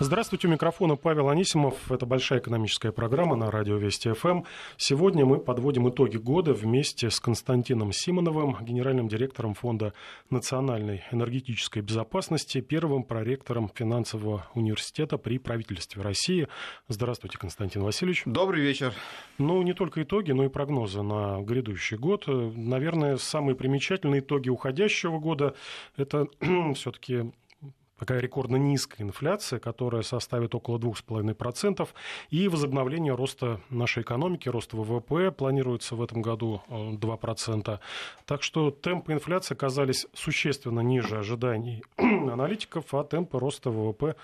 Здравствуйте, у микрофона Павел Анисимов. Это большая экономическая программа на радио Вести ФМ. Сегодня мы подводим итоги года вместе с Константином Симоновым, генеральным директором Фонда национальной энергетической безопасности, первым проректором финансового университета при правительстве России. Здравствуйте, Константин Васильевич. Добрый вечер. Ну, не только итоги, но и прогнозы на грядущий год. Наверное, самые примечательные итоги уходящего года – это все-таки такая рекордно низкая инфляция, которая составит около 2,5%, и возобновление роста нашей экономики, роста ВВП планируется в этом году 2%. Э, так что темпы инфляции оказались существенно ниже ожиданий аналитиков, а темпы роста ВВП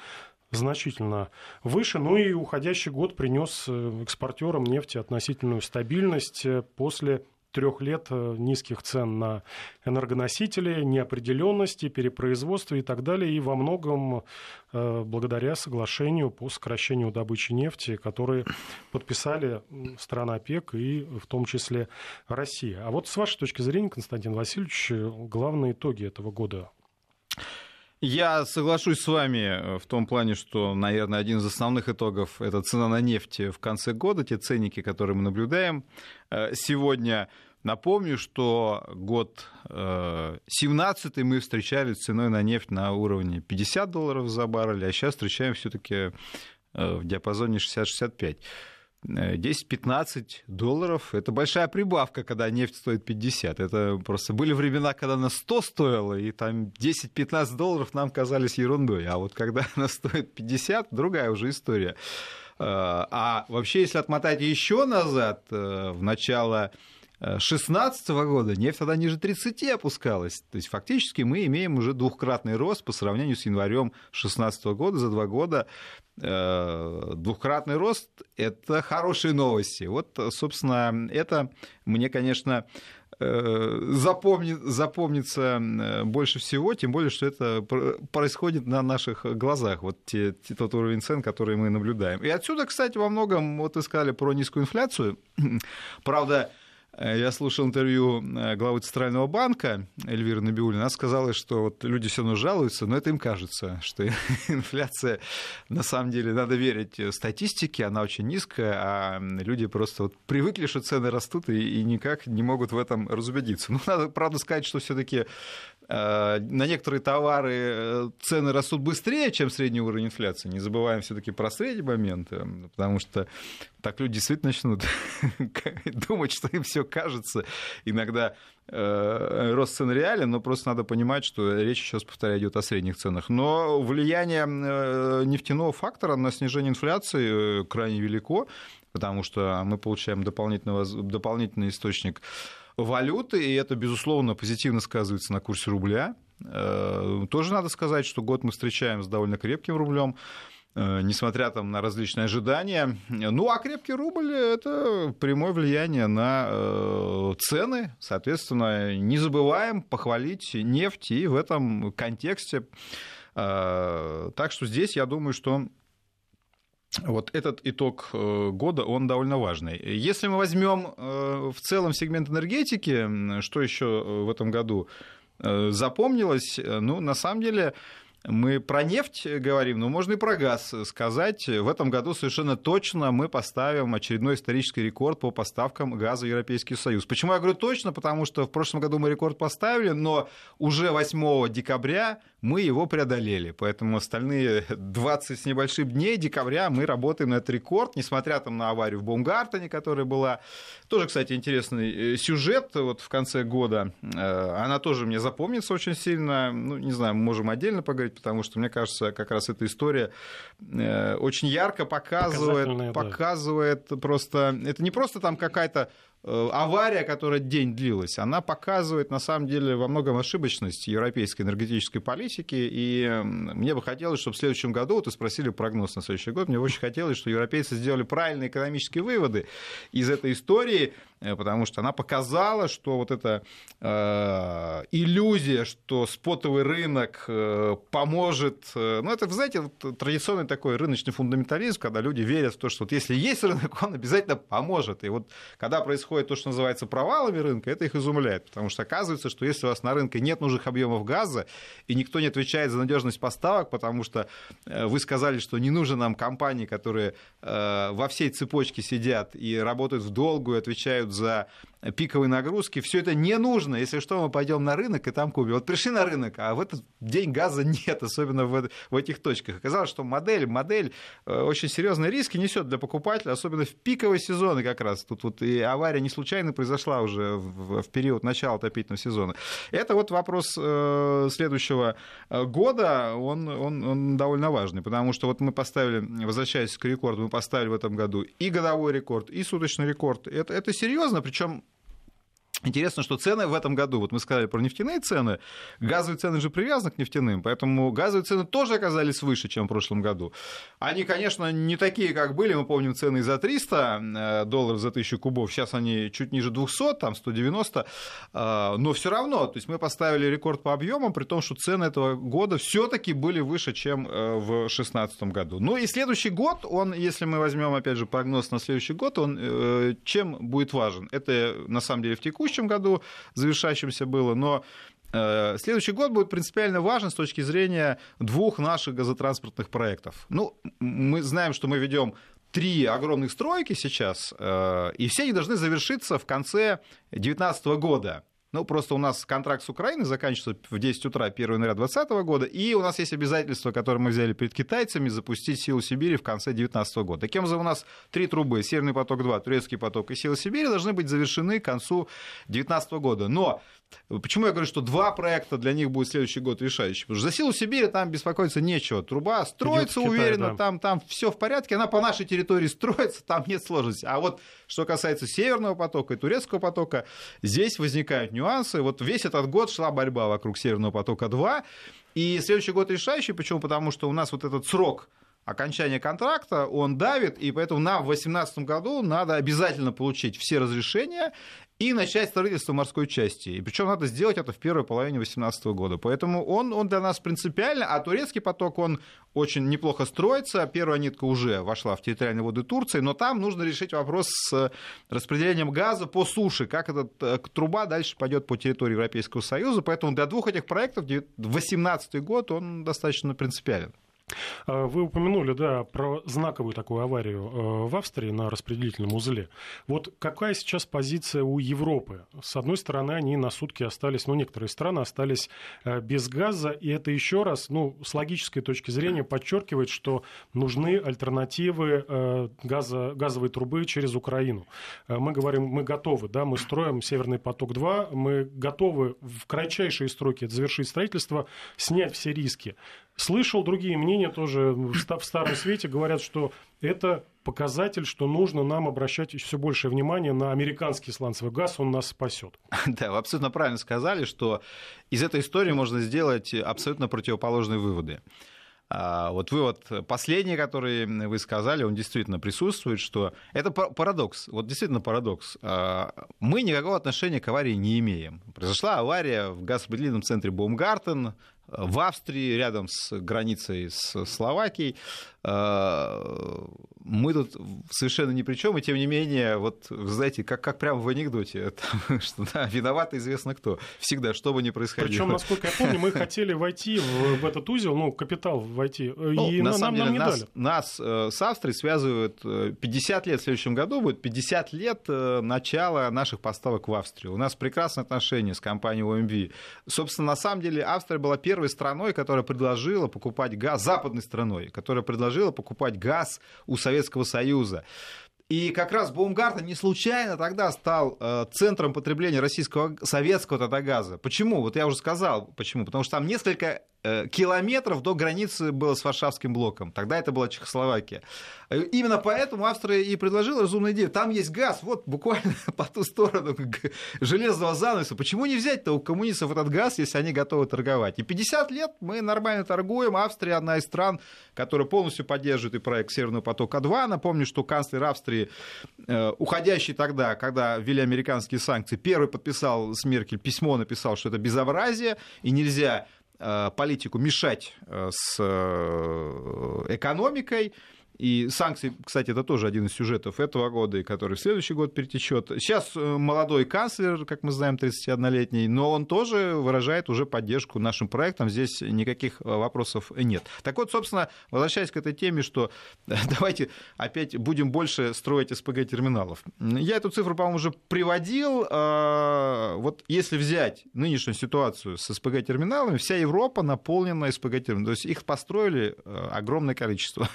значительно выше. Ну и уходящий год принес э, экспортерам нефти относительную стабильность э, после трех лет э, низких цен на энергоносители, неопределенности, перепроизводства и так далее, и во многом э, благодаря соглашению по сокращению добычи нефти, которые подписали страны ОПЕК и в том числе Россия. А вот с вашей точки зрения, Константин Васильевич, главные итоги этого года я соглашусь с вами в том плане, что, наверное, один из основных итогов – это цена на нефть в конце года, те ценники, которые мы наблюдаем э, сегодня. Напомню, что год 17 мы встречали ценой на нефть на уровне 50 долларов за баррель, а сейчас встречаем все-таки э, в диапазоне 60-65. 10-15 долларов – это большая прибавка, когда нефть стоит 50. Это просто были времена, когда она 100 стоила, и там 10-15 долларов нам казались ерундой. А вот когда она стоит 50, другая уже история. Э, а вообще, если отмотать еще назад, э, в начало 2016 года нефть тогда ниже 30 опускалась. То есть фактически мы имеем уже двухкратный рост по сравнению с январем 2016 года. За два года э, двухкратный рост – это хорошие новости. Вот, собственно, это мне, конечно, э, запомнит, запомнится э, больше всего, тем более, что это происходит на наших глазах, вот те, те, тот уровень цен, который мы наблюдаем. И отсюда, кстати, во многом, вот вы сказали про низкую инфляцию, правда, я слушал интервью э, главы Центрального банка Эльвиры Набиулина. Она сказала, что вот люди все равно жалуются, но это им кажется, что инфляция, на самом деле, надо верить статистике, она очень низкая, а люди просто вот привыкли, что цены растут и, и никак не могут в этом разубедиться. Ну, надо, правда, сказать, что все таки Э, на некоторые товары э, цены растут быстрее, чем средний уровень инфляции. Не забываем все-таки про средний момент, э, потому что так люди действительно начнут думать, что им все кажется. Иногда рост цен реален, но просто надо понимать, что речь сейчас, повторяю, идет о средних ценах. Но влияние нефтяного фактора на снижение инфляции крайне велико, потому что мы получаем дополнительный источник валюты, и это, безусловно, позитивно сказывается на курсе рубля. Э, тоже надо сказать, что год мы встречаем с довольно крепким рублем э, несмотря там на различные ожидания. Ну, а крепкий рубль – это прямое влияние на э, цены. Соответственно, не забываем похвалить нефть и в этом контексте. Так что здесь, я думаю, что вот этот итог э, года, он довольно важный. Если мы возьмем э, в целом сегмент энергетики, что еще э, в этом году запомнилось, ну, на самом деле, мы про нефть говорим, но можно и про газ сказать. В этом году совершенно точно мы поставим очередной исторический рекорд по поставкам газа в Европейский Союз. Почему я говорю точно? Потому что в прошлом году мы рекорд поставили, но уже 8 декабря мы его преодолели. Поэтому остальные 20 с небольшим дней декабря мы работаем на этот рекорд, несмотря там на аварию в Баумгартене, которая была. Тоже, кстати, интересный э, сюжет вот в конце года. Э, она тоже мне запомнится очень сильно. Ну, не знаю, мы можем отдельно поговорить, потому что, мне кажется, как раз эта история э, очень ярко показывает, показывает да. просто... Это не просто там какая-то авария, которая день длилась, она показывает, на самом деле, во многом ошибочность европейской энергетической политики, и мне бы хотелось, чтобы в следующем году, вот вы спросили прогноз на следующий год, мне очень хотелось, чтобы европейцы сделали правильные экономические выводы из этой истории, Э, потому что она показала, что вот эта э, иллюзия, что спотовый рынок э, поможет, э, ну это, вы знаете, вот традиционный такой рыночный фундаментализм, когда люди верят в то, что вот если есть рынок, он обязательно поможет. И вот когда происходит то, что называется провалами рынка, это их изумляет, потому что оказывается, что если у вас на рынке нет нужных объемов газа, и никто не отвечает за надежность поставок, потому что э, вы сказали, что не нужны нам компании, которые э, во всей цепочке сидят и работают в долгую, отвечают за пиковые нагрузки, все это не нужно. Если что, мы пойдем на рынок и там купим. Вот пришли на рынок, а в этот день газа нет, особенно в, в этих точках. Оказалось, что модель, модель э, очень серьезные риски несет для покупателя, особенно в пиковые сезоны как раз. Тут вот и авария не случайно произошла уже в, в период начала отопительного сезона. Это вот вопрос э, следующего э, года, он, он, он довольно важный, потому что вот мы поставили, возвращаясь к рекорду, мы поставили в этом году и годовой рекорд, и суточный рекорд. Это, это серьезно, причем Интересно, что цены в этом году, вот мы сказали про нефтяные цены, газовые цены же привязаны к нефтяным, поэтому газовые цены тоже оказались выше, чем в прошлом году. Они, конечно, не такие, как были, мы помним цены за 300 э, долларов за 1000 кубов, сейчас они чуть ниже 200, там 190, э, но все равно, то есть мы поставили рекорд по объемам, при том, что цены этого года все-таки были выше, чем э, в 2016 году. Ну и следующий год, он, если мы возьмем, опять же, прогноз на следующий год, он чем будет важен? Это, на самом деле, в текущем текущем году завершающемся было, но э, Следующий год будет принципиально важен с точки зрения двух наших газотранспортных проектов. Ну, мы знаем, что мы ведем три огромных стройки сейчас, э, и все они должны завершиться в конце 2019 года. Ну, просто у нас контракт с Украиной заканчивается в 10 утра 1 января 2020 года, и у нас есть обязательство, которое мы взяли перед китайцами, запустить «Силу Сибири» в конце 2019 года. Таким образом, у нас три трубы, «Северный поток-2», «Турецкий поток» и «Сила Сибири» должны быть завершены к концу 2019 года. Но Почему я говорю, что два проекта для них будет следующий год решающий? Потому что за силу Сибири там беспокоиться нечего. Труба строится Китай, уверенно, да. там, там все в порядке, она по нашей территории строится, там нет сложности. А вот что касается Северного потока и Турецкого потока, здесь возникают нюансы. Вот весь этот год шла борьба вокруг Северного потока 2, и следующий год решающий. Почему? Потому что у нас вот этот срок окончания контракта, он давит, и поэтому нам в 2018 году надо обязательно получить все разрешения и начать строительство морской части. И причем надо сделать это в первой половине 2018 года. Поэтому он, он для нас принципиально, а турецкий поток, он очень неплохо строится. Первая нитка уже вошла в территориальные воды Турции, но там нужно решить вопрос с распределением газа по суше, как эта э, труба дальше пойдет по территории Европейского Союза. Поэтому для двух этих проектов 2018 год он достаточно принципиален. А, вы упомянули, да, про знаковую такую аварию э, в Австрии на распределительном узле. Вот какая сейчас позиция у Европы? С одной стороны, они на сутки остались, ну, некоторые страны остались э, без газа, и это еще раз, ну, с логической точки зрения подчеркивает, что нужны альтернативы э, газа, газовой трубы через Украину. Мы говорим, мы готовы, да, мы строим Северный поток-2, мы готовы в кратчайшие сроки завершить строительство, снять все риски. Слышал другие мнения тоже в Старом Свете, говорят, что это показатель, что нужно нам обращать все большее внимание на американский сланцевый газ, он нас спасет. Да, вы абсолютно правильно сказали, что из этой истории можно сделать абсолютно противоположные выводы. А, вот вывод последний, который вы сказали, он действительно присутствует, что это парадокс, вот действительно парадокс. А, мы никакого отношения к аварии не имеем. Произошла авария в газопределительном центре Баумгартен, в Австрии, рядом с границей с Словакией. А, мы тут совершенно ни при чем, и тем не менее, вот, знаете, как, как прямо в анекдоте, там, что да, виноват известно кто, всегда, что бы ни происходило. Причем, насколько я помню, мы хотели войти в, в этот узел, ну, капитал войти, ну, и на нам, самом деле, нам не нас, дали. Нас э, с Австрией связывают 50 э, лет в следующем году, будет 50 лет э, начала наших поставок в Австрию. У нас прекрасные отношения с компанией OMV. Собственно, на самом деле, Австрия была первой страной, которая предложила покупать газ, западной страной, которая предложила покупать газ у Советского Союза. И как раз Баумгартен не случайно тогда стал э, центром потребления российского советского татагаза. Почему? Вот я уже сказал, почему. Потому что там несколько километров до границы было с Варшавским блоком. Тогда это была Чехословакия. Э, именно поэтому Австрия и предложила разумную идею. Там есть газ, вот буквально по ту сторону железного занавеса. Почему не взять-то у коммунистов этот газ, если они готовы торговать? И 50 лет мы нормально торгуем. Австрия одна из стран, которая полностью поддерживает и проект Северного потока-2. Напомню, что канцлер Австрии, э, уходящий тогда, когда ввели американские санкции, первый подписал с Меркель письмо, написал, что это безобразие, и нельзя Э, политику мешать э, с э, экономикой. И санкции, кстати, это тоже один из сюжетов этого года, и который в следующий год перетечет. Сейчас э, молодой канцлер, как мы знаем, 31-летний, но он тоже выражает уже поддержку нашим проектам. Здесь никаких э, вопросов нет. Так вот, собственно, возвращаясь к этой теме, что давайте опять будем больше строить СПГ-терминалов. Я эту цифру, по-моему, уже приводил. А, вот если взять нынешнюю ситуацию с СПГ-терминалами, вся Европа наполнена СПГ-терминалами. То есть их построили э, огромное количество.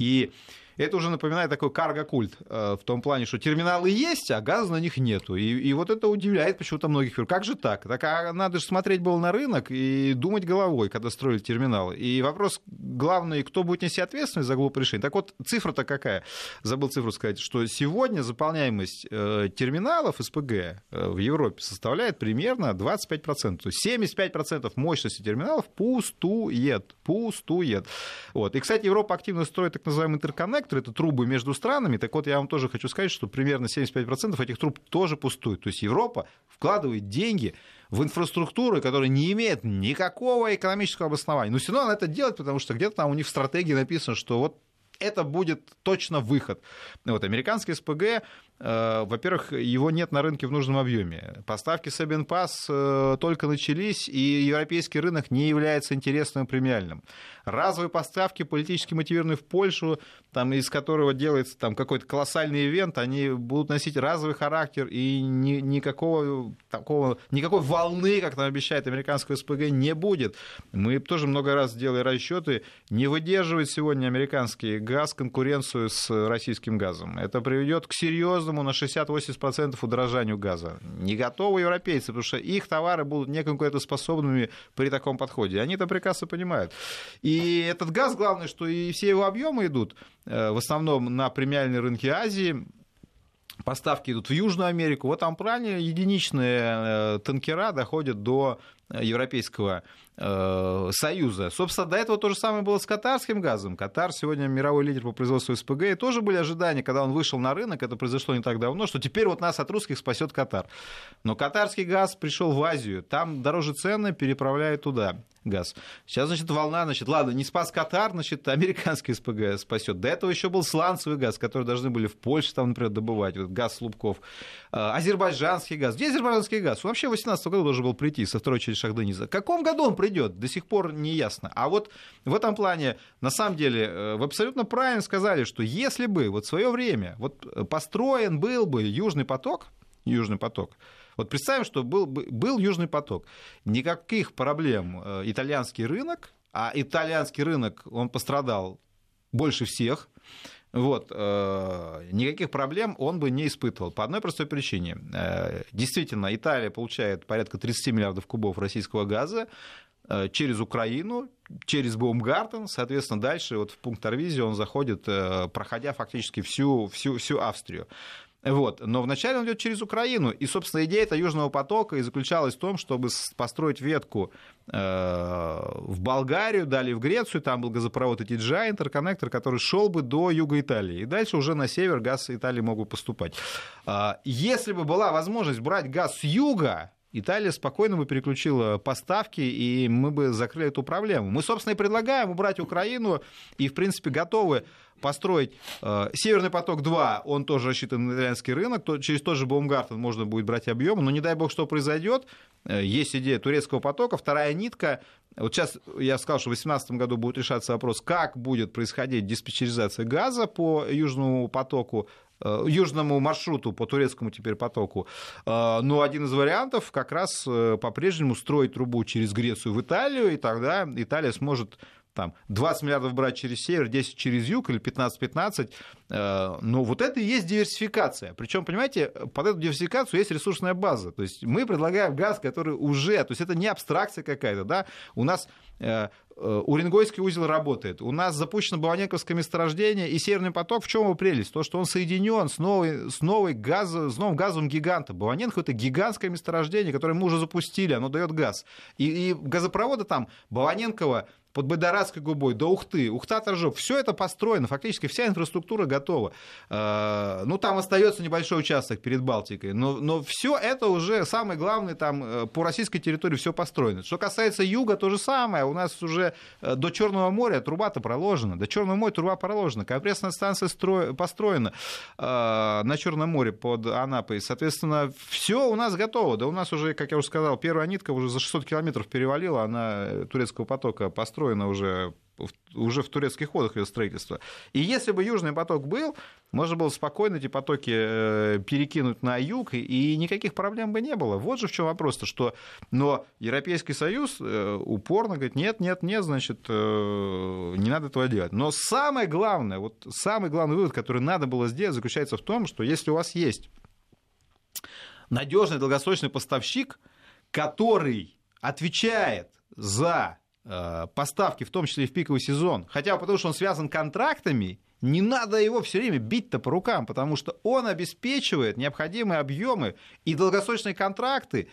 И это уже напоминает такой карго-культ э, в том плане, что терминалы есть, а газа на них нету. И, и вот это удивляет почему-то многих. Как же так? Так а надо же смотреть было на рынок и думать головой, когда строили терминалы. И вопрос главный, кто будет нести ответственность за глупое решение. Так вот, цифра-то какая? Забыл цифру сказать, что сегодня заполняемость э, терминалов СПГ э, в Европе составляет примерно 25%. То есть 75% мощности терминалов пустует. Пустует. Вот. И, кстати, Европа активно строит так называемый интерконнект, коннекторы, это трубы между странами. Так вот, я вам тоже хочу сказать, что примерно 75% этих труб тоже пустуют. То есть Европа вкладывает деньги в инфраструктуру, которая не имеет никакого экономического обоснования. Но все равно она это делает, потому что где-то там у них в стратегии написано, что вот это будет точно выход. Вот, американский СПГ Э, во-первых, его нет на рынке в нужном объеме. Поставки Сабинпас э, только начались, и европейский рынок не является интересным и премиальным. Разовые поставки, политически мотивированные в Польшу, там, из которого делается там, какой-то колоссальный ивент, они будут носить разовый характер, и ни, никакого, такого, никакой волны, как нам обещает американское СПГ, не будет. Мы тоже много раз делали расчеты, не выдерживает сегодня американский газ конкуренцию с российским газом. Это приведет к серьезному на 60-80% удорожанию газа. Не готовы европейцы, потому что их товары будут неконкурентоспособными при таком подходе. Они это прекрасно понимают. И этот газ, главное, что и все его объемы идут э, в основном на премиальные рынки Азии, Поставки идут в Южную Америку. В этом плане единичные э, танкера доходят до Европейского Э, Союза. Собственно, до этого то же самое было с катарским газом. Катар сегодня мировой лидер по производству СПГ, и тоже были ожидания, когда он вышел на рынок, это произошло не так давно, что теперь вот нас от русских спасет Катар. Но катарский газ пришел в Азию, там дороже цены, переправляют туда газ. Сейчас, значит, волна, значит, ладно, не спас Катар, значит, американский СПГ спасет. До этого еще был сланцевый газ, который должны были в Польше, там, например, добывать, вот, газ Слубков. А, азербайджанский газ. Где азербайджанский газ? Вообще в 2018 году должен был прийти со второй части Шахдениза. В каком году он придет? До сих пор не ясно. А вот в этом плане, на самом деле, э, вы абсолютно правильно сказали, что если бы вот в свое время вот построен был бы Южный поток, Южный поток, вот представим, что был, был Южный поток. Никаких проблем э, итальянский рынок, а итальянский рынок, он пострадал больше всех. Вот, э, никаких проблем он бы не испытывал. По одной простой причине. Э, действительно, Италия получает порядка 30 миллиардов кубов российского газа э, через Украину, через Баумгартен, соответственно, дальше вот в пункт Арвизии он заходит, э, проходя фактически всю, всю, всю Австрию. Вот. Но вначале он идет через Украину. И, собственно, идея этого Южного потока и заключалась в том, чтобы построить ветку э, в Болгарию, далее в Грецию. Там был газопровод ETJ, интерконнектор, который шел бы до юга Италии. И дальше уже на север газ Италии мог бы поступать. А, если бы была возможность брать газ с юга, Италия спокойно бы переключила поставки, и мы бы закрыли эту проблему. Мы, собственно, и предлагаем убрать Украину, и, в принципе, готовы построить э, Северный поток-2, он тоже рассчитан на итальянский рынок, то, через тот же Баумгартен можно будет брать объем, но не дай бог, что произойдет. Э, есть идея турецкого потока, вторая нитка. Вот сейчас я сказал, что в 2018 году будет решаться вопрос, как будет происходить диспетчеризация газа по Южному потоку, южному маршруту, по турецкому теперь потоку. Э, но один из вариантов как раз по-прежнему строить трубу через Грецию в Италию, и тогда Италия сможет там 20 миллиардов брать через север, 10 через юг или 15-15. Э, но вот это и есть диверсификация. Причем, понимаете, под эту диверсификацию есть ресурсная база. То есть мы предлагаем газ, который уже, то есть это не абстракция какая-то, да, у нас э, э, Уренгойский узел работает. У нас запущено Баванековское месторождение, и Северный поток, в чем его прелесть? То, что он соединен с, новой, с, новой газ, с новым газовым гигантом. Баваненко это гигантское месторождение, которое мы уже запустили, оно дает газ. И, и газопроводы там Баваненкова под Байдарадской губой до Ухты, Ухта, Торжок, все это построено, фактически вся инфраструктура готова. Э, ну, там остается небольшой участок перед Балтикой, но, но все это уже самое главное, там э, по российской территории все построено. Что касается юга, то же самое, у нас уже же до Черного моря труба-то проложена, до Черного моря труба проложена, компрессная станция стро... построена на Черном море под Анапой. Соответственно, все у нас готово. Да у нас уже, как я уже сказал, первая нитка уже за 600 километров перевалила, она турецкого потока построена уже уже в турецких водах ее строительство. И если бы Южный поток был, можно было спокойно эти потоки э, перекинуть на юг, и никаких проблем бы не было. Вот же в чем вопрос-то, что... Но Европейский Союз э, упорно говорит, нет, нет, нет, значит, э, не надо этого делать. Но самое главное, вот самый главный вывод, который надо было сделать, заключается в том, что если у вас есть надежный долгосрочный поставщик, который отвечает за поставки, в том числе и в пиковый сезон, хотя потому, что он связан контрактами, не надо его все время бить-то по рукам, потому что он обеспечивает необходимые объемы и долгосрочные контракты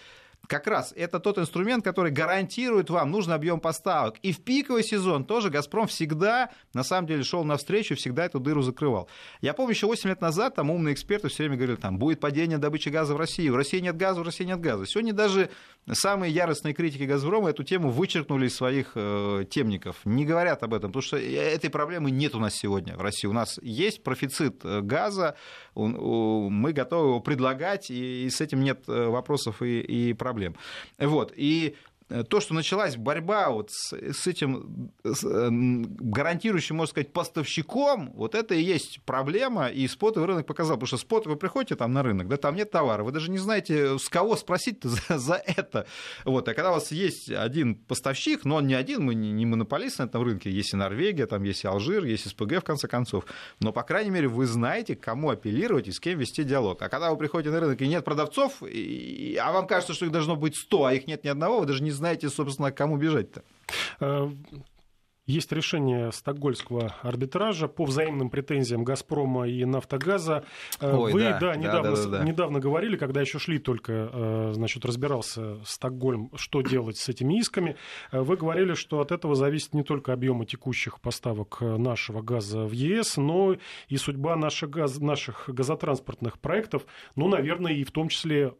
как раз это тот инструмент, который гарантирует вам нужный объем поставок. И в пиковый сезон тоже «Газпром» всегда, на самом деле, шел навстречу, всегда эту дыру закрывал. Я помню, еще 8 лет назад там умные эксперты все время говорили, там будет падение добычи газа в России, в России нет газа, в России нет газа. Сегодня даже самые яростные критики «Газпрома» эту тему вычеркнули из своих э, темников. Не говорят об этом, потому что этой проблемы нет у нас сегодня в России. У нас есть профицит э, газа, мы готовы его предлагать, и с этим нет э, вопросов и, и проблем. Вот. И то, что началась борьба вот с, с этим с, э, гарантирующим, можно сказать, поставщиком, вот это и есть проблема, и спотовый рынок показал, потому что спот, вы приходите там на рынок, да, там нет товара, вы даже не знаете, с кого спросить за, за это. Вот, а когда у вас есть один поставщик, но он не один, мы не, не монополист на этом рынке, есть и Норвегия, там есть и Алжир, есть СПГ, в конце концов, но, по крайней мере, вы знаете, к кому апеллировать и с кем вести диалог. А когда вы приходите на рынок и нет продавцов, и, а вам кажется, что их должно быть 100, а их нет ни одного, вы даже не знаете, собственно, к кому бежать-то? Э, есть решение Стокгольмского арбитража по взаимным претензиям «Газпрома» и «Нафтогаза». Э, Ой, Вы да, да, недавно, да, да, да. недавно говорили, когда еще шли только, э, значит, разбирался Стокгольм, что делать с этими исками, вы говорили, что от этого зависит не только объемы текущих поставок нашего газа в ЕС, но и судьба наших, газ, наших газотранспортных проектов, ну, наверное, и в том числе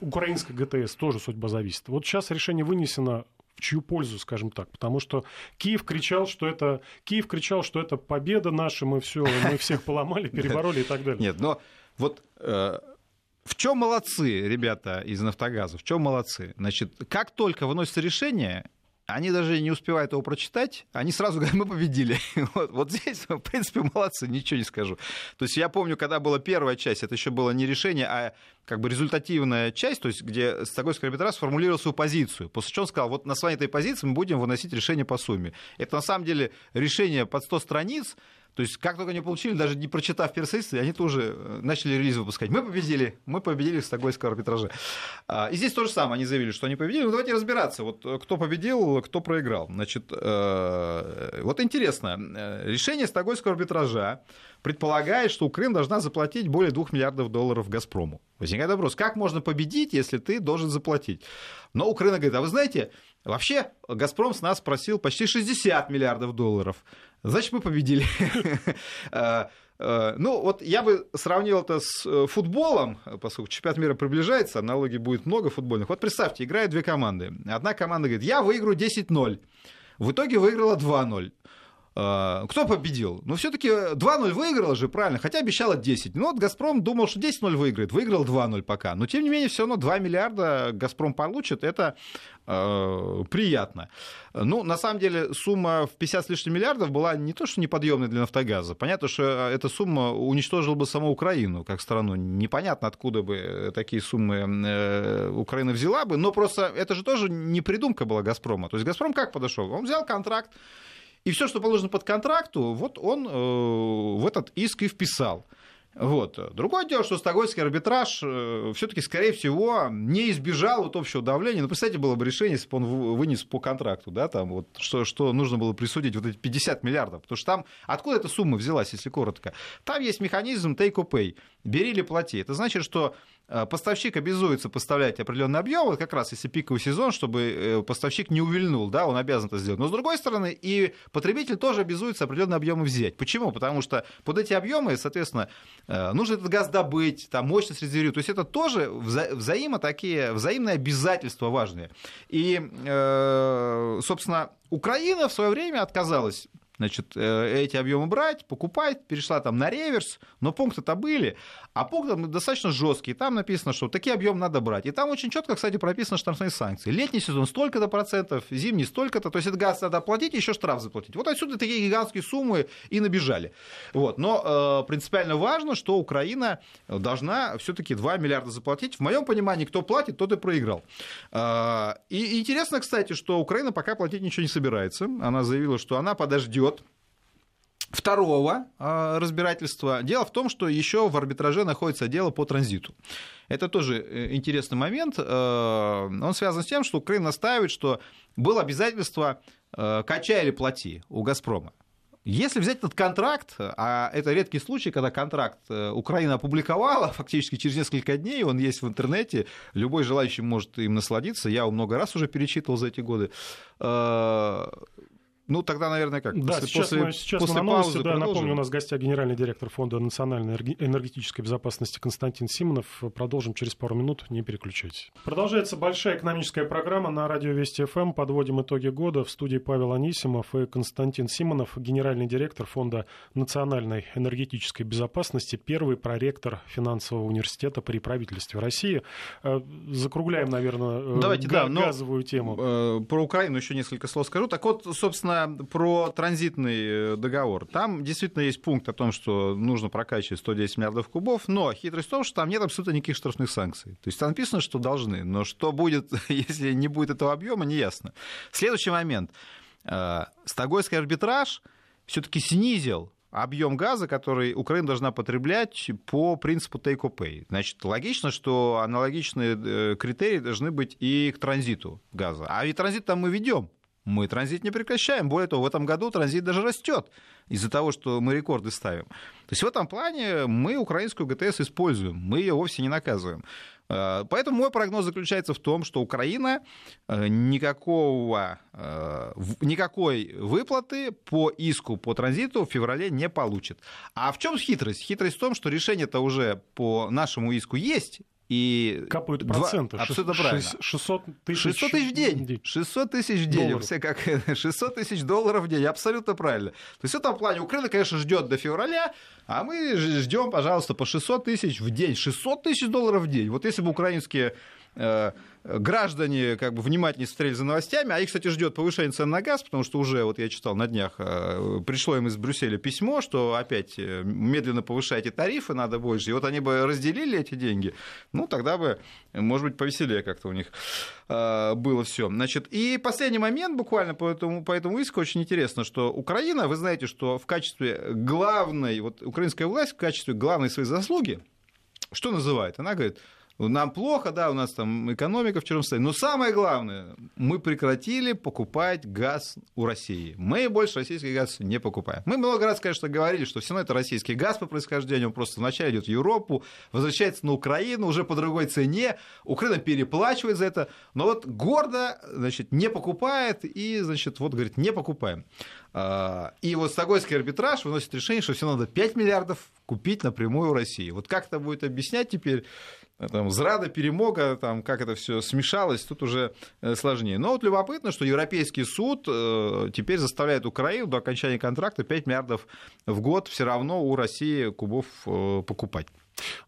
украинской ГТС тоже судьба зависит. Вот сейчас решение вынесено в чью пользу, скажем так, потому что Киев кричал, что это Киев кричал, что это победа наша, мы все, мы всех поломали, перебороли и так далее. Нет, но вот э, в чем молодцы ребята из Нафтогаза? В чем молодцы? Значит, как только выносится решение, они даже не успевают его прочитать, они сразу говорят, мы победили. Вот, вот здесь, в принципе, молодцы, ничего не скажу. То есть я помню, когда была первая часть, это еще было не решение, а как бы результативная часть, то есть где Стокгольмский арбитраж сформулировал свою позицию, после чего он сказал, вот на основании этой позиции мы будем выносить решение по сумме. Это на самом деле решение под 100 страниц, то есть, как только они получили, даже не прочитав персейсы, они тоже э, начали релиз выпускать. Мы победили, мы победили в Стокгольмском арбитраже. А, и здесь то же самое, они заявили, что они победили. Ну, давайте разбираться, вот э, кто победил, кто проиграл. Значит, э, вот интересно, решение Стокгольмского арбитража предполагает, что Украина должна заплатить более 2 миллиардов долларов Газпрому. Возникает вопрос, как можно победить, если ты должен заплатить? Но Украина говорит, а вы знаете, вообще Газпром с нас просил почти 60 миллиардов долларов. Значит, мы победили. Э, э, ну, вот я бы сравнил это с э, футболом, поскольку чемпионат мира приближается, аналогий будет много футбольных. Вот представьте, играют две команды. Одна команда говорит, я выиграю 10-0. В итоге выиграла 2-0. А, кто победил? Ну, все-таки 2-0 выиграл же, правильно, хотя обещала 10. Ну, вот «Газпром» думал, что 10-0 выиграет, выиграл 2-0 пока. Но, тем не менее, все равно 2 миллиарда «Газпром» получит, это э, приятно. Ну, на самом деле, сумма в 50 с лишним миллиардов была не то, что неподъемной для «Нафтогаза». Понятно, что эта сумма уничтожила бы саму Украину как страну. Непонятно, откуда бы такие суммы э, Украина взяла бы, но просто это же тоже не придумка была «Газпрома». То есть «Газпром» как подошел? Он взял контракт, и все, что положено под контракту, вот он э, в этот иск и вписал. Вот. Другое дело, что Стокгольмский арбитраж э, все-таки, скорее всего, не избежал вот общего давления. Ну, представьте, было бы решение, если бы он вынес по контракту, да, там, вот, что, что нужно было присудить вот эти 50 миллиардов. Потому что там, откуда эта сумма взялась, если коротко? Там есть механизм take or pay. Бери или плати. Это значит, что поставщик обязуется поставлять определенный объем, вот как раз если пиковый сезон, чтобы э, поставщик не увильнул, да, он обязан это сделать. Но с другой стороны, и потребитель тоже обязуется определенные объемы взять. Почему? Потому что под эти объемы, соответственно, нужно этот газ добыть, там мощность резервировать. То есть это тоже вза- взаимо такие, взаимные обязательства важные. И, собственно, Украина в свое время отказалась значит, э, эти объемы брать, покупать, перешла там на реверс, но пункты-то были, а пункты достаточно жесткие. Там написано, что такие объемы надо брать. И там очень четко, кстати, прописано штрафные санкции. Летний сезон столько-то процентов, зимний столько-то, то есть этот газ надо оплатить, еще штраф заплатить. Вот отсюда такие гигантские суммы и набежали. Вот. Но э, принципиально важно, что Украина должна все-таки 2 миллиарда заплатить. В моем понимании, кто платит, тот и проиграл. Э, и интересно, кстати, что Украина пока платить ничего не собирается. Она заявила, что она подождет второго а, разбирательства. Дело в том, что еще в арбитраже находится дело по транзиту. Это тоже э, интересный момент. Э, он связан с тем, что Украина настаивает, что было обязательство э, «качай или плати» у «Газпрома». Если взять этот контракт, а это редкий случай, когда контракт Украина опубликовала фактически через несколько дней, он есть в интернете, любой желающий может им насладиться, я его много раз уже перечитывал за эти годы, ну, тогда, наверное, как? Да, после, сейчас, после, сейчас после мы на новости, да, напомню, у нас в гостях генеральный директор Фонда национальной энергетической безопасности Константин Симонов. Продолжим через пару минут, не переключайтесь. Продолжается большая экономическая программа на радио Вести ФМ. Подводим итоги года. В студии Павел Анисимов и Константин Симонов, генеральный директор Фонда национальной энергетической безопасности, первый проректор финансового университета при правительстве России. Э, закругляем, наверное, э, Давайте, га- да, газовую тему. Э, про Украину еще несколько слов скажу. Так вот, собственно, про транзитный э, договор. Там действительно есть пункт о том, что нужно прокачивать 110 миллиардов кубов, но хитрость в том, что там нет абсолютно никаких штрафных санкций. То есть там написано, что должны, но что будет, если не будет этого объема, не ясно. Следующий момент. Э, Стокгольмский арбитраж все-таки снизил объем газа, который Украина должна потреблять по принципу take-or-pay. Значит, логично, что аналогичные э, критерии должны быть и к транзиту газа. А ведь транзит там мы ведем мы транзит не прекращаем. Более того, в этом году транзит даже растет из-за того, что мы рекорды ставим. То есть в этом плане мы украинскую ГТС используем, мы ее вовсе не наказываем. Э, поэтому мой прогноз заключается в том, что Украина э, никакого, э, никакой выплаты по иску по транзиту в феврале не получит. А в чем хитрость? Хитрость в том, что решение-то уже по нашему иску есть, и Капают проценты. Абсолютно 6, правильно. 600 тысяч, 600 тысяч в день. 600 тысяч в день. Все как 600 тысяч долларов в день. Абсолютно правильно. То есть в этом плане Украина, конечно, ждет до февраля, а мы ждем, пожалуйста, по 600 тысяч в день. 600 тысяч долларов в день. Вот если бы украинские граждане как бы внимательнее смотрели за новостями, а их, кстати, ждет повышение цен на газ, потому что уже, вот я читал на днях, э, пришло им из Брюсселя письмо, что опять э, медленно повышайте тарифы, надо больше. И вот они бы разделили эти деньги, ну, тогда бы, может быть, повеселее как-то у них э, было все. Значит, и последний момент буквально по этому, по этому иску очень интересно, что Украина, вы знаете, что в качестве главной, вот украинская власть в качестве главной своей заслуги, что называет? Она говорит, нам плохо, да, у нас там экономика в черном состоянии. Но самое главное, мы прекратили покупать газ у России. Мы больше российский газ не покупаем. Мы много раз, конечно, говорили, что все равно это российский газ по происхождению, он просто вначале идет в Европу, возвращается на Украину уже по другой цене. Украина переплачивает за это, но вот гордо, значит, не покупает и, значит, вот говорит, не покупаем. А, и вот Стокгольмский арбитраж выносит решение, что все надо 5 миллиардов купить напрямую у России. Вот как это будет объяснять теперь там, зрада, перемога, там, как это все смешалось, тут уже э, сложнее. Но вот любопытно, что Европейский суд э, теперь заставляет Украину до окончания контракта 5 миллиардов в год все равно у России кубов э, покупать.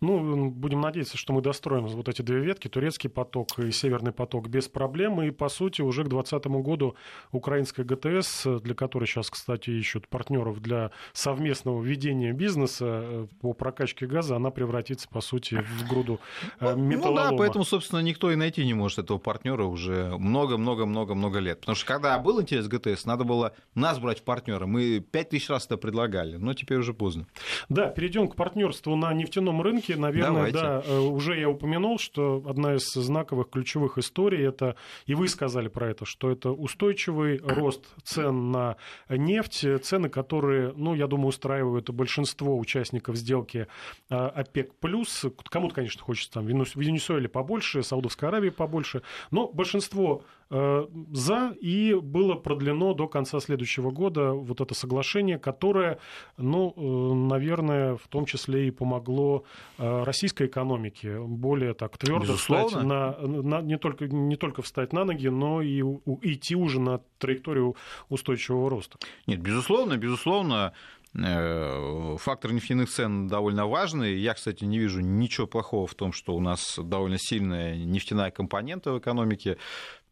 Ну, будем надеяться, что мы достроим вот эти две ветки, турецкий поток и северный поток, без проблем. И, по сути, уже к 2020 году украинская ГТС, для которой сейчас, кстати, ищут партнеров для совместного ведения бизнеса э, по прокачке газа, она превратится, по сути, в груду металлолома. Ну да, поэтому, собственно, никто и найти не может этого партнера уже много-много-много-много лет. Потому что когда был интерес ГТС, надо было нас брать в партнера. Мы пять тысяч раз это предлагали, но теперь уже поздно. Да, перейдем к партнерству на нефтяном нефтяном рынке, наверное, Давайте. да, э, уже я упомянул, что одна из знаковых ключевых историй это, и вы сказали про это, что это устойчивый рост цен на нефть, цены, которые, ну, я думаю, устраивают большинство участников сделки э, ОПЕК+. Кому-то, конечно, хочется там Венесуэле побольше, Саудовской Аравии побольше, но большинство Э, за, и было продлено до конца следующего года вот это соглашение, которое, ну, наверное, в том числе и помогло российской экономике более так твердо встать на, на, не, только, не только встать на ноги, но и у, идти уже на траекторию устойчивого роста. Нет, безусловно, безусловно, Фактор нефтяных цен довольно важный. Я, кстати, не вижу ничего плохого в том, что у нас довольно сильная нефтяная компонента в экономике.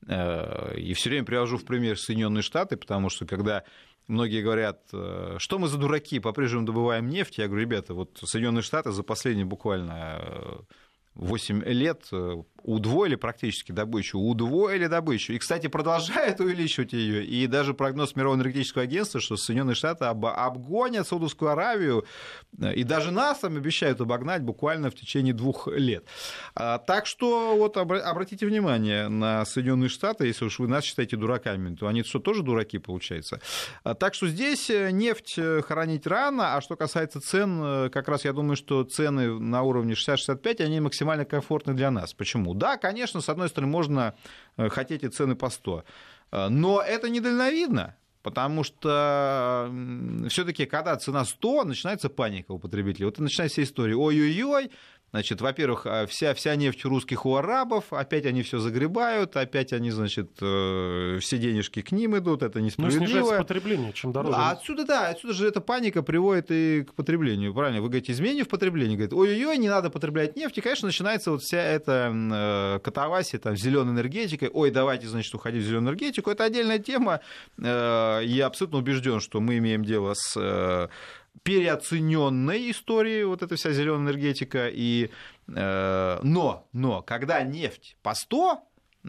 Э, и все время привожу в пример Соединенные Штаты, потому что когда многие говорят, э, что мы за дураки, по-прежнему добываем нефть, я говорю, ребята, вот Соединенные Штаты за последние буквально 8 э, лет удвоили практически добычу, удвоили добычу. И, кстати, продолжают увеличивать ее. И даже прогноз Мирового энергетического агентства, что Соединенные Штаты об, обгонят Саудовскую Аравию, и даже нас там обещают обогнать буквально в течение двух лет. А, так что вот обратите внимание на Соединенные Штаты, если уж вы нас считаете дураками, то они что, тоже дураки, получается. А, так что здесь э, нефть э, хоронить рано, а что касается цен, э, как раз я думаю, что цены на уровне 60-65, они максимально комфортны для нас. Почему? Да, конечно, с одной стороны, можно э, хотеть и цены по 100, э, но это недальновидно. Потому что все-таки, когда цена 100, начинается паника у потребителей. Вот и начинается история. Ой-ой-ой, Значит, во-первых, а, вся, вся нефть русских у арабов, опять они все загребают, опять они, значит, э, все денежки к ним идут, это ну, несправедливо. Ну, снижается потребление, чем дороже. А отсюда, да, отсюда же эта паника приводит и к потреблению, правильно? Вы говорите, изменение в потреблении, говорит, ой-ой-ой, не надо потреблять нефть, и, конечно, начинается вот вся эта э, катавасия, там, зеленой энергетикой, ой, давайте, значит, уходить в зеленую энергетику, это отдельная тема, э, я абсолютно убежден, что мы имеем дело с переоцененной истории, вот эта вся зеленая энергетика. И, э, но, но, когда нефть по 100,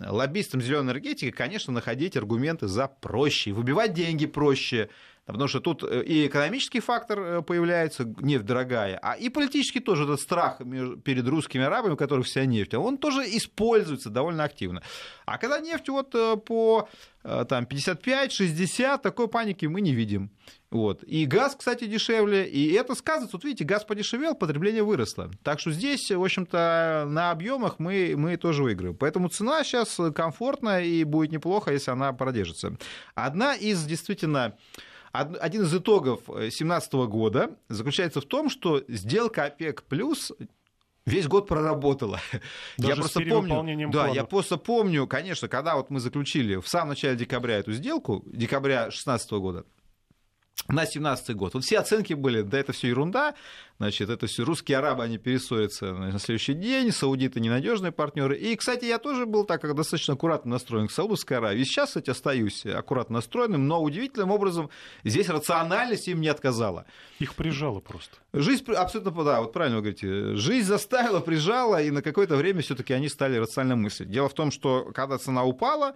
лоббистам зеленой энергетики, конечно, находить аргументы за проще, выбивать деньги проще, Потому что тут э, и экономический фактор э, появляется, нефть дорогая, а и политический тоже этот страх перед русскими арабами, у которых вся нефть, он тоже используется довольно активно. А когда нефть вот э, по там, 55-60, такой паники мы не видим. Вот. И газ, кстати, дешевле. И это сказывается. Вот видите, газ подешевел, потребление выросло. Так что здесь, в общем-то, на объемах мы, мы тоже выиграем. Поэтому цена сейчас комфортная и будет неплохо, если она продержится. Одна из действительно один из итогов 2017 года заключается в том, что сделка ОПЕК плюс весь год проработала. Даже я просто помню, да, я просто помню, конечно, когда вот мы заключили в самом начале декабря эту сделку, декабря 2016 года, на 17 год. Вот все оценки были, да это все ерунда, значит, это все русские арабы, они перессорятся на следующий день, саудиты ненадежные партнеры. И, кстати, я тоже был так как достаточно аккуратно настроен к Саудовской Аравии. И сейчас, кстати, остаюсь аккуратно настроенным, но удивительным образом здесь рациональность им не отказала. Их прижало просто. Жизнь, абсолютно, да, вот правильно вы говорите, жизнь заставила, прижала, и на какое-то время все-таки они стали рационально мыслить. Дело в том, что когда цена упала,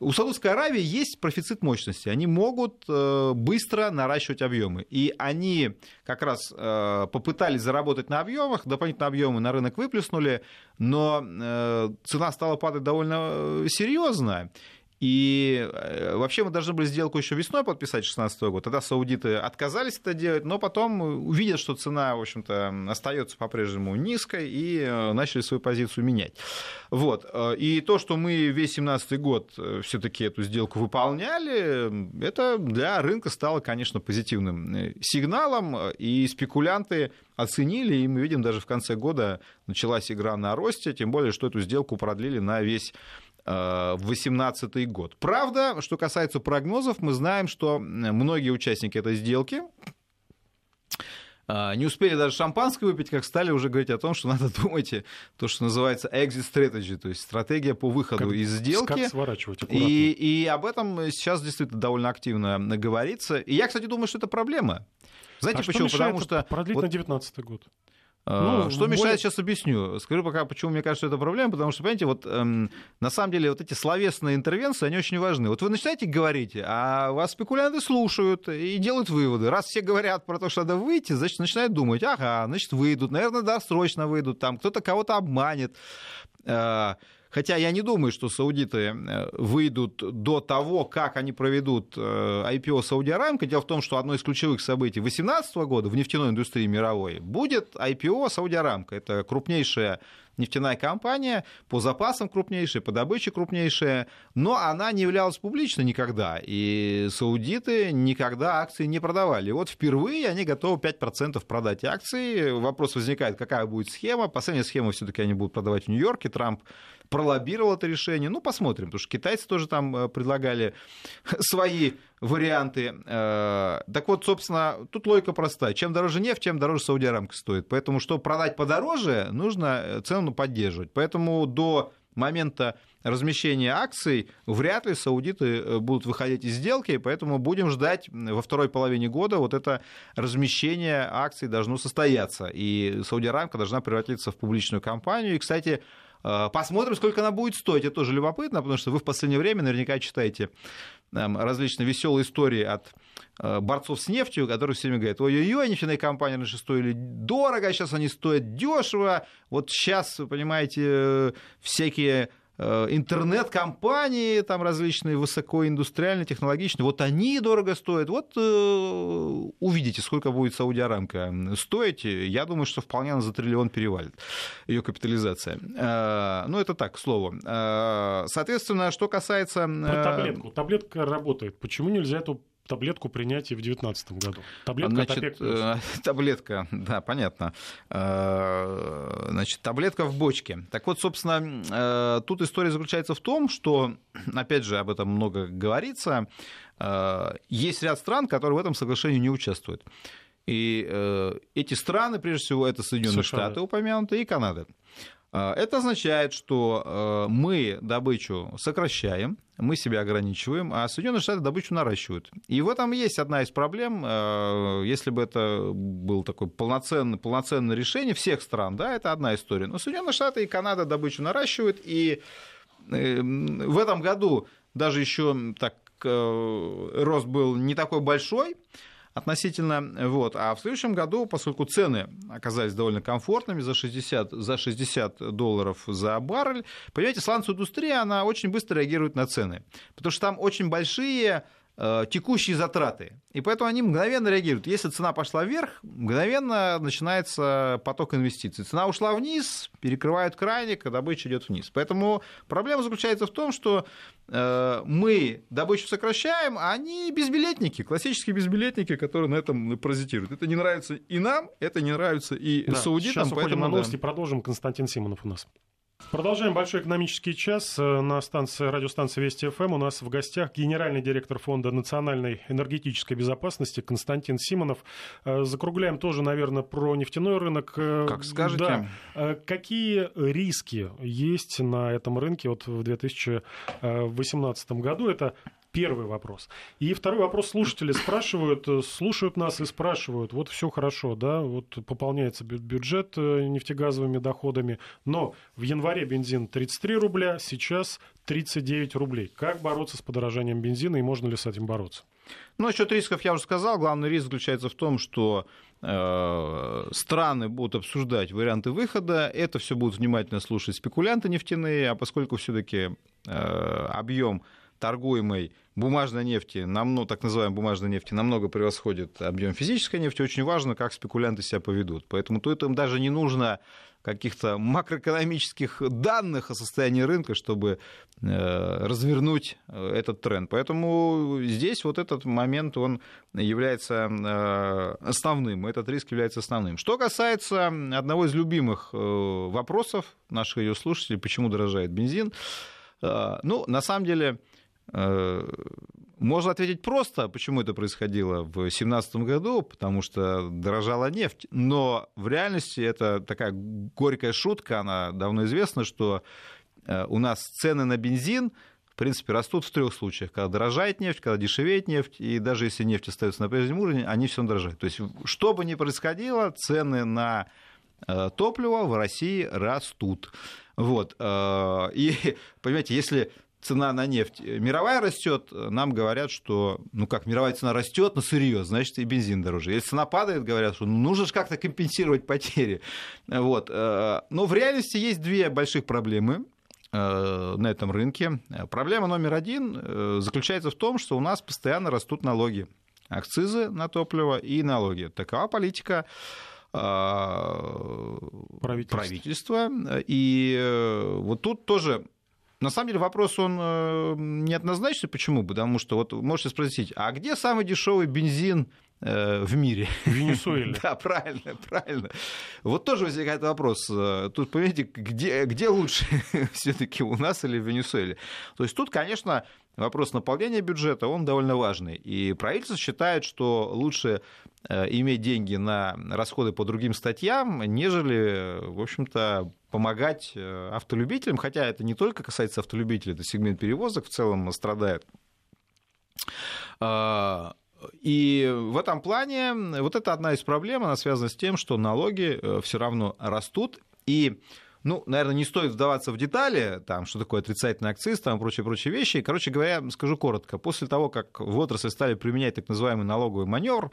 у Саудовской Аравии есть профицит мощности. Они могут э, быстро наращивать объемы. И они как раз э, попытались заработать на объемах, дополнительные объемы на рынок выплеснули, но э, цена стала падать довольно серьезно. И э, вообще мы должны были сделку еще весной подписать 2016 год. Тогда саудиты отказались это делать, но потом увидят, что цена, в общем-то, остается по-прежнему низкой и э, начали свою позицию менять. Вот. Э, и то, что мы весь 2017 год все-таки эту сделку выполняли, это для рынка стало, конечно, позитивным сигналом, и спекулянты оценили, и мы видим, даже в конце года началась игра на росте, тем более, что эту сделку продлили на весь 2018 год. Правда, что касается прогнозов, мы знаем, что многие участники этой сделки а, не успели даже шампанское выпить, как стали уже говорить о том, что надо думать то, что называется exit strategy, то есть стратегия по выходу как, из сделки. Как сворачивать И, и об этом сейчас действительно довольно активно говорится. И я, кстати, думаю, что это проблема. Знаете а почему? Потому что... Продлить вот... на 2019 год. Ну, что мешает, более... сейчас объясню. Скажу пока, почему мне кажется, это проблема, потому что, понимаете, вот эм, на самом деле вот эти словесные интервенции, они очень важны. Вот вы начинаете говорить, а вас спекулянты слушают и делают выводы. Раз все говорят про то, что надо выйти, значит, начинают думать, ага, значит, выйдут, наверное, да, срочно выйдут, там кто-то кого-то обманет. Э, Хотя я не думаю, что саудиты э, выйдут до того, как они проведут IPO Сауди Арамко. Дело в том, что одно из ключевых событий 2018 года в нефтяной индустрии мировой будет IPO Сауди Арамко. Это крупнейшая нефтяная компания, по запасам крупнейшая, по добыче крупнейшая, но она не являлась публичной никогда, и саудиты никогда акции не продавали. Вот впервые они готовы 5% продать акции. Вопрос возникает, какая будет схема. Последняя схема все-таки они будут продавать в Нью-Йорке. Трамп пролоббировал это решение. Ну, посмотрим, потому что китайцы тоже там э, предлагали свои варианты. Э, так вот, собственно, тут логика простая. Чем дороже нефть, тем дороже Сауди Арамка стоит. Поэтому, чтобы продать подороже, нужно э, цену поддерживать. Поэтому до момента размещения акций вряд ли саудиты будут выходить из сделки, поэтому будем ждать во второй половине года вот это размещение акций должно состояться, и Сауди Арамка должна превратиться в публичную компанию. И, кстати, Э, посмотрим, сколько она будет стоить. Это тоже любопытно, потому что вы в последнее время наверняка читаете различные веселые истории от э, борцов с нефтью, которые все время говорят, ой-ой-ой, нефтяные компании раньше стоили дорого, а сейчас они стоят дешево. Вот сейчас, понимаете, э, всякие Э, интернет-компании там различные, высокоиндустриальные, технологичные, вот они дорого стоят. Вот э, увидите, сколько будет Сауди Арамка стоить. Я думаю, что вполне она за триллион перевалит, ее капитализация. Э, ну, это так, к слову. Э, соответственно, что касается... Э, Про таблетку. Таблетка работает. Почему нельзя эту таблетку принять и в 2019 году. Таблетка Значит, э, таблетка, да, понятно. Э, значит, таблетка в бочке. Так вот, собственно, э, тут история заключается в том, что, опять же, об этом много говорится, есть ряд стран, которые в этом соглашении не участвуют. И эти страны, прежде всего, это Соединенные США. Штаты упомянутые и Канада. А, это означает, что э, мы добычу сокращаем, мы себя ограничиваем, а Соединенные Штаты добычу наращивают. И в этом есть одна из проблем. Э, если бы это было такое полноценное, полноценное решение всех стран, да, это одна история. Но Соединенные Штаты и Канада добычу наращивают, и э, в этом году даже еще так рост был не такой большой, относительно. Вот. А в следующем году, поскольку цены оказались довольно комфортными, за 60, за 60 долларов за баррель, понимаете, сланцевая индустрия, она очень быстро реагирует на цены, потому что там очень большие Э, текущие затраты. И поэтому они мгновенно реагируют. Если цена пошла вверх, мгновенно начинается поток инвестиций. Цена ушла вниз, перекрывают крайник, а добыча идет вниз. Поэтому проблема заключается в том, что э, мы добычу сокращаем, а они безбилетники, классические безбилетники, которые на этом паразитируют. Это не нравится и нам, это не нравится и да, саудитам. Сейчас поэтому, на новости, да. продолжим. Константин Симонов у нас. Продолжаем большой экономический час э, на станции, радиостанции Вести ФМ. У нас в гостях генеральный директор Фонда национальной энергетической безопасности Константин Симонов. Э, закругляем тоже, наверное, про нефтяной рынок. Э, как скажете. Да. Какие риски есть на этом рынке вот в 2018 году? Это Первый вопрос. И второй вопрос слушатели спрашивают, э, слушают нас и спрашивают, вот все хорошо, да, вот пополняется бюджет э, нефтегазовыми доходами, но в январе бензин 33 рубля, сейчас 39 рублей. Как бороться с подорожанием бензина и можно ли с этим бороться? Ну, насчет рисков я уже сказал. Главный риск заключается в том, что э, страны будут обсуждать варианты выхода. Это все будут внимательно слушать спекулянты нефтяные, а поскольку все-таки э, объем торгуемой бумажной нефти, намного, так называемой бумажной нефти, намного превосходит объем физической нефти, очень важно, как спекулянты себя поведут. Поэтому тут им даже не нужно каких-то макроэкономических данных о состоянии рынка, чтобы э, развернуть э, этот тренд. Поэтому здесь вот этот момент, он является э, основным, этот риск является основным. Что касается одного из любимых вопросов наших ее слушателей, почему дорожает бензин, ну, на самом деле, Э, можно ответить просто, почему это происходило в 2017 году, потому что дорожала нефть. Но в реальности это такая горькая шутка, она давно известна, что э, у нас цены на бензин в принципе, растут в трех случаях. Когда дорожает нефть, когда дешевеет нефть, и даже если нефть остается на прежнем уровне, они все дорожают. То есть, что бы ни происходило, цены на топлива в России растут. Вот. И, понимаете, если цена на нефть мировая растет, нам говорят, что, ну как, мировая цена растет на сырье, значит и бензин дороже. Если цена падает, говорят, что ну, нужно же как-то компенсировать потери. Вот. Но в реальности есть две больших проблемы на этом рынке. Проблема номер один заключается в том, что у нас постоянно растут налоги акцизы на топливо и налоги. Такова политика правительства. правительства. И э, вот тут тоже на самом деле вопрос он э, неоднозначный. Почему? Потому что вот можете спросить, а где самый дешевый бензин Э, в мире. В Венесуэле. Да, правильно, правильно. Вот тоже возникает вопрос. Э, тут, понимаете, где, где лучше все-таки у нас или в Венесуэле? То есть тут, конечно, вопрос наполнения бюджета, он довольно важный. И правительство считает, что лучше иметь деньги на расходы по другим статьям, нежели, в общем-то, помогать автолюбителям, хотя это не только касается автолюбителей, это сегмент перевозок в целом страдает. А, и в этом плане вот это одна из проблем, она связана с тем, что налоги э, все равно растут. И ну, наверное, не стоит вдаваться в детали, там, что такое отрицательный акциз, там, прочие-прочие вещи. Короче говоря, скажу коротко. После того, как в отрасли стали применять так называемый налоговый маневр,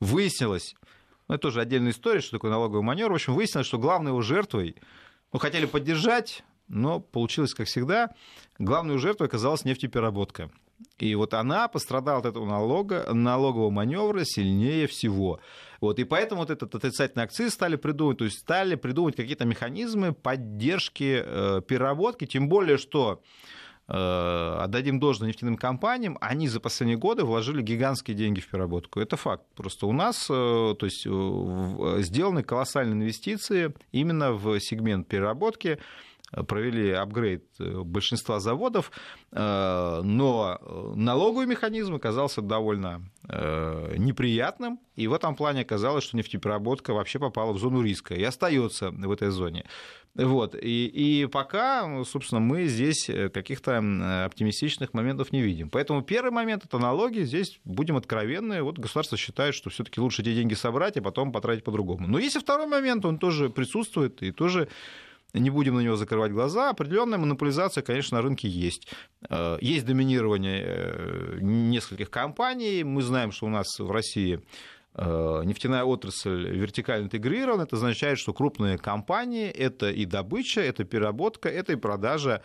выяснилось, ну, это тоже отдельная история, что такое налоговый маневр, в общем, выяснилось, что главной его жертвой, ну, хотели поддержать, но получилось, как всегда, главной жертвой оказалась нефтепереработка. И вот она пострадала от этого налога, налогового маневра сильнее всего. Вот, и поэтому вот этот отрицательный акциз стали придумывать, то есть стали придумывать какие-то механизмы поддержки э, переработки, тем более, что отдадим должное нефтяным компаниям, они за последние годы вложили гигантские деньги в переработку. Это факт. Просто у нас э, то есть, э, сделаны колоссальные инвестиции именно в сегмент переработки провели апгрейд э, большинства заводов, э, но налоговый механизм оказался довольно э, неприятным, и в этом плане оказалось, что нефтепереработка вообще попала в зону риска и остается в этой зоне. Вот. И, и пока, собственно, мы здесь каких-то оптимистичных моментов не видим. Поэтому первый момент это налоги. Здесь будем откровенны. Вот государство считает, что все-таки лучше эти деньги собрать, а потом потратить по-другому. Но есть и второй момент, он тоже присутствует и тоже не будем на него закрывать глаза. Определенная монополизация, конечно, на рынке есть. Э, есть доминирование э, нескольких компаний. Мы знаем, что у нас в России э, нефтяная отрасль вертикально интегрирована. Это означает, что крупные компании – это и добыча, это переработка, это и продажа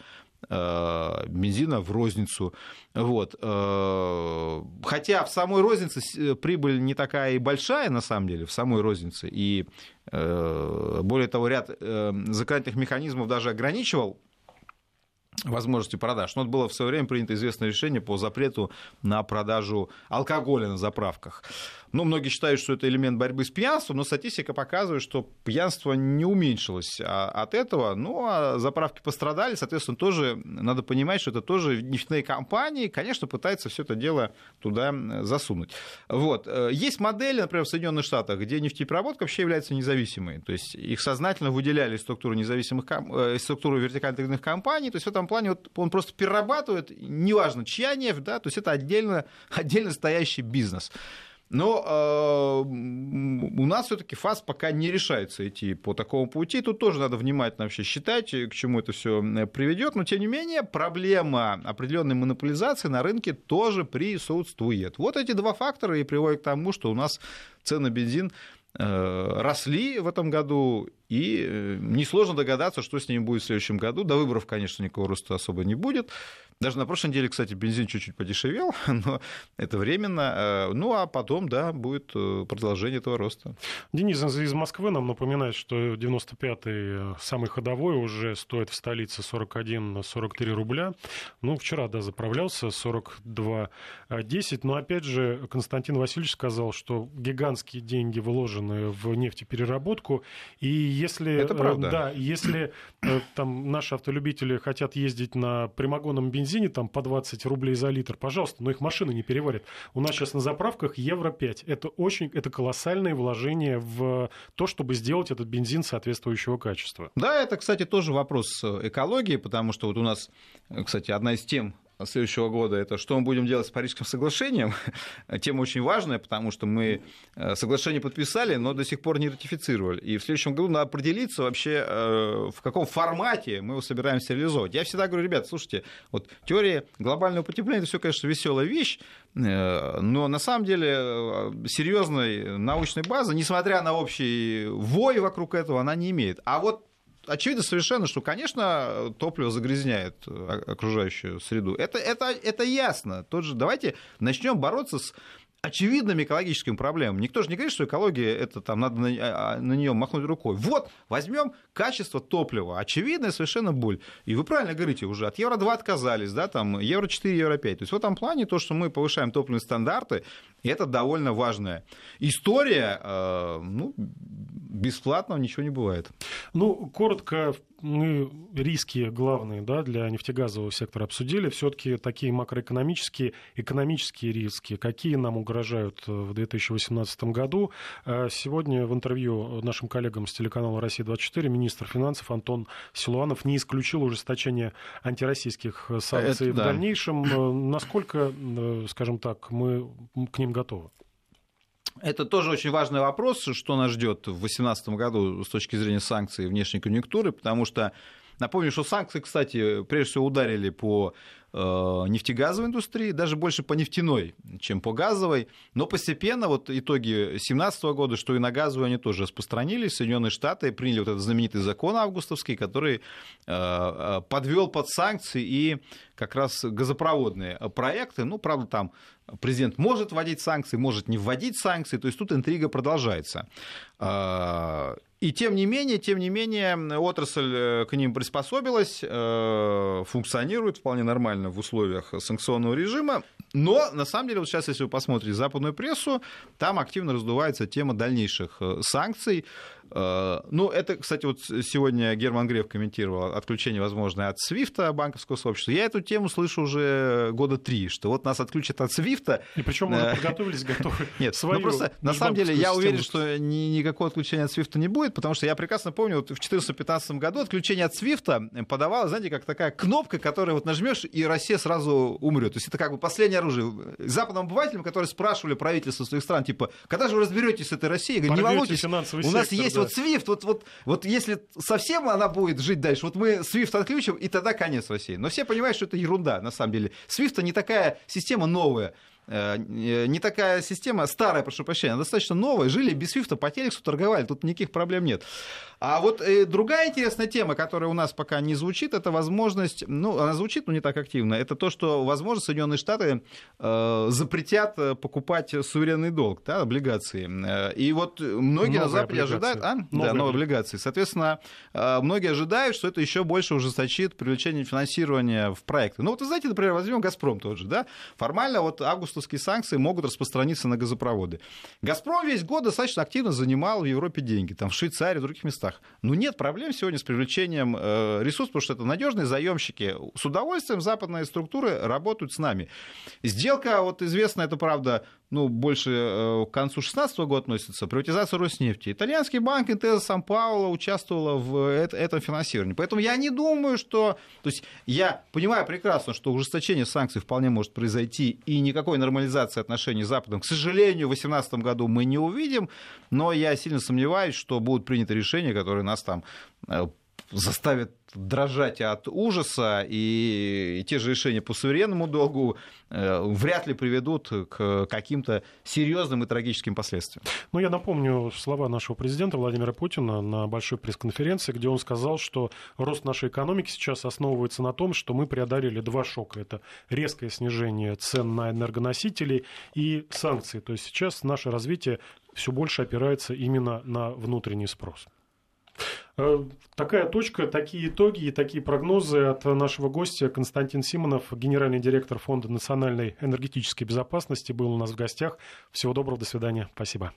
Э, бензина в розницу. Вот. Э, хотя в самой рознице э, прибыль не такая и большая, на самом деле, в самой рознице. И более того, ряд законодательных механизмов даже ограничивал возможности продаж. Но это было в свое время принято известное решение по запрету на продажу алкоголя на заправках. Ну, многие считают, что это элемент борьбы с пьянством, но статистика показывает, что пьянство не уменьшилось а, от этого. Ну, а заправки пострадали, соответственно, тоже надо понимать, что это тоже нефтяные компании, конечно, пытаются все это дело туда засунуть. Вот. Э, есть модели, например, в Соединенных Штатах, где нефтепереработка вообще является независимой. То есть их сознательно выделяли из структуры независимых, э, из структуры вертикальных компаний. То есть в этом плане вот он просто перерабатывает, неважно, чья нефть, да, то есть это отдельно, отдельно стоящий бизнес. Но э, у нас все-таки ФАС пока не решается идти по такому пути. Тут тоже надо внимательно вообще считать, к чему это все приведет. Но, тем не менее, проблема определенной монополизации на рынке тоже присутствует. Вот эти два фактора и приводят к тому, что у нас цены бензин э, росли в этом году, и э, несложно догадаться, что с ними будет в следующем году. До выборов, конечно, никакого роста особо не будет. Даже на прошлой неделе, кстати, бензин чуть-чуть подешевел, но это временно. Э, ну, а потом, да, будет э, продолжение этого роста. Денис из Москвы нам напоминает, что 95-й э, самый ходовой уже стоит в столице 41-43 рубля. Ну, вчера, да, заправлялся 42-10. Но, опять же, Константин Васильевич сказал, что гигантские деньги вложены в нефтепереработку. И если... Это правда. Да, если там наши автолюбители хотят ездить на прямогонном бензине, там по 20 рублей за литр, пожалуйста, но их машины не переварят. У нас сейчас на заправках евро 5. Это очень, это колоссальное вложение в то, чтобы сделать этот бензин соответствующего качества. Да, это, кстати, тоже вопрос экологии, потому что вот у нас, кстати, одна из тем следующего года, это что мы будем делать с Парижским соглашением. Тема очень важная, потому что мы э, соглашение подписали, но до сих пор не ратифицировали. И в следующем году надо определиться вообще, э, в каком формате мы его собираемся реализовать. Я всегда говорю, ребят, слушайте, вот теория глобального потепления, это все, конечно, веселая вещь, э, но на самом деле серьезной научной базы, несмотря на общий вой вокруг этого, она не имеет. А вот очевидно совершенно, что, конечно, топливо загрязняет окружающую среду. Это, это, это ясно. Тот же, давайте начнем бороться с очевидными экологическими проблемами. Никто же не говорит, что экология это там надо на, а, на нее махнуть рукой. Вот, возьмем качество топлива. Очевидная совершенно боль. И вы правильно говорите, уже от Евро-2 отказались, да, там Евро-4, Евро-5. То есть в этом плане то, что мы повышаем топливные стандарты, это довольно важная история. Э, ну, бесплатного ничего не бывает. Ну, коротко, мы риски главные да, для нефтегазового сектора обсудили. Все-таки такие макроэкономические, экономические риски, какие нам угрожают э, в 2018 году. Э, сегодня в интервью нашим коллегам с телеканала «Россия-24» министр финансов Антон Силуанов не исключил ужесточение антироссийских санкций Это, в да. дальнейшем. Насколько, скажем так, мы к ним готовы? Это тоже очень важный вопрос, что нас ждет в 2018 году с точки зрения санкций и внешней конъюнктуры, потому что Напомню, что санкции, кстати, прежде всего ударили по нефтегазовой индустрии, даже больше по нефтяной, чем по газовой. Но постепенно вот итоги 2017 года, что и на газовую они тоже распространились. Соединенные Штаты приняли вот этот знаменитый закон августовский, который э, э, подвел под санкции и как раз газопроводные проекты. Ну, правда, там президент может вводить санкции, может не вводить санкции. То есть тут интрига продолжается. И тем не менее, тем не менее, отрасль э, к ним приспособилась, э, функционирует вполне нормально в условиях санкционного режима. Но, на самом деле, вот сейчас, если вы посмотрите западную прессу, там активно раздувается тема дальнейших э, санкций. Э, ну, это, кстати, вот сегодня Герман Греф комментировал отключение, возможное, от Свифта банковского сообщества. Я эту тему слышу уже года три, что вот нас отключат от Свифта. И причем мы э, подготовились, готовы. Нет, ну просто на самом деле я уверен, что ни, никакого отключения от Свифта не будет, потому что я прекрасно помню, вот в 2014-2015 году отключение от Свифта подавало, знаете, как такая кнопка, которую вот нажмешь, и Россия сразу умрет. То есть это как бы последнее оружие. Западным обывателям, которые спрашивали правительство своих стран, типа, когда же вы разберетесь с этой Россией? Говорю, не волнуйтесь, у нас есть вот SWIFT, вот, вот, вот если совсем она будет жить дальше, вот мы SWIFT отключим, и тогда конец России. Но все понимают, что это ерунда, на самом деле. SWIFT не такая система новая. Э, не такая система, старая, прошу прощения, достаточно новая, жили без свифта, по телексу торговали, тут никаких проблем нет. А вот э, другая интересная тема, которая у нас пока не звучит, это возможность, ну, она звучит, но не так активно, это то, что, возможно, Соединенные Штаты э, запретят э, покупать суверенный долг, да, облигации. И вот многие новые на Западе облигации. ожидают... А? Новые. Да, новые облигации. Соответственно, многие ожидают, что это еще больше ужесточит привлечение финансирования в проекты. Ну, вот, вы знаете, например, возьмем «Газпром» тот же, да, формально вот август августовские санкции могут распространиться на газопроводы. «Газпром» весь год достаточно активно занимал в Европе деньги, там в Швейцарии, в других местах. Но нет проблем сегодня с привлечением э, ресурсов, потому что это надежные заемщики. С удовольствием западные структуры работают с нами. Сделка, вот известно, это правда, ну, больше э, к концу 2016 года относится, приватизация Роснефти. Итальянский банк Интеза Сан-Пауло участвовала в этом финансировании. Поэтому я не думаю, что... То есть я понимаю прекрасно, что ужесточение санкций вполне может произойти, и никакой нормализации отношений с Западом, к сожалению, в 2018 году мы не увидим, но я сильно сомневаюсь, что будут приняты решения, которые нас там э, заставят дрожать от ужаса, и, те же решения по суверенному долгу э, вряд ли приведут к каким-то серьезным и трагическим последствиям. Ну, я напомню слова нашего президента Владимира Путина на большой пресс-конференции, где он сказал, что рост нашей экономики сейчас основывается на том, что мы преодолели два шока. Это резкое снижение цен на энергоносители и санкции. То есть сейчас наше развитие все больше опирается именно на внутренний спрос. Э, такая точка, такие итоги и такие прогнозы от нашего гостя Константин Симонов, генеральный директор Фонда национальной энергетической безопасности, был у нас в гостях. Всего доброго, до свидания. Спасибо.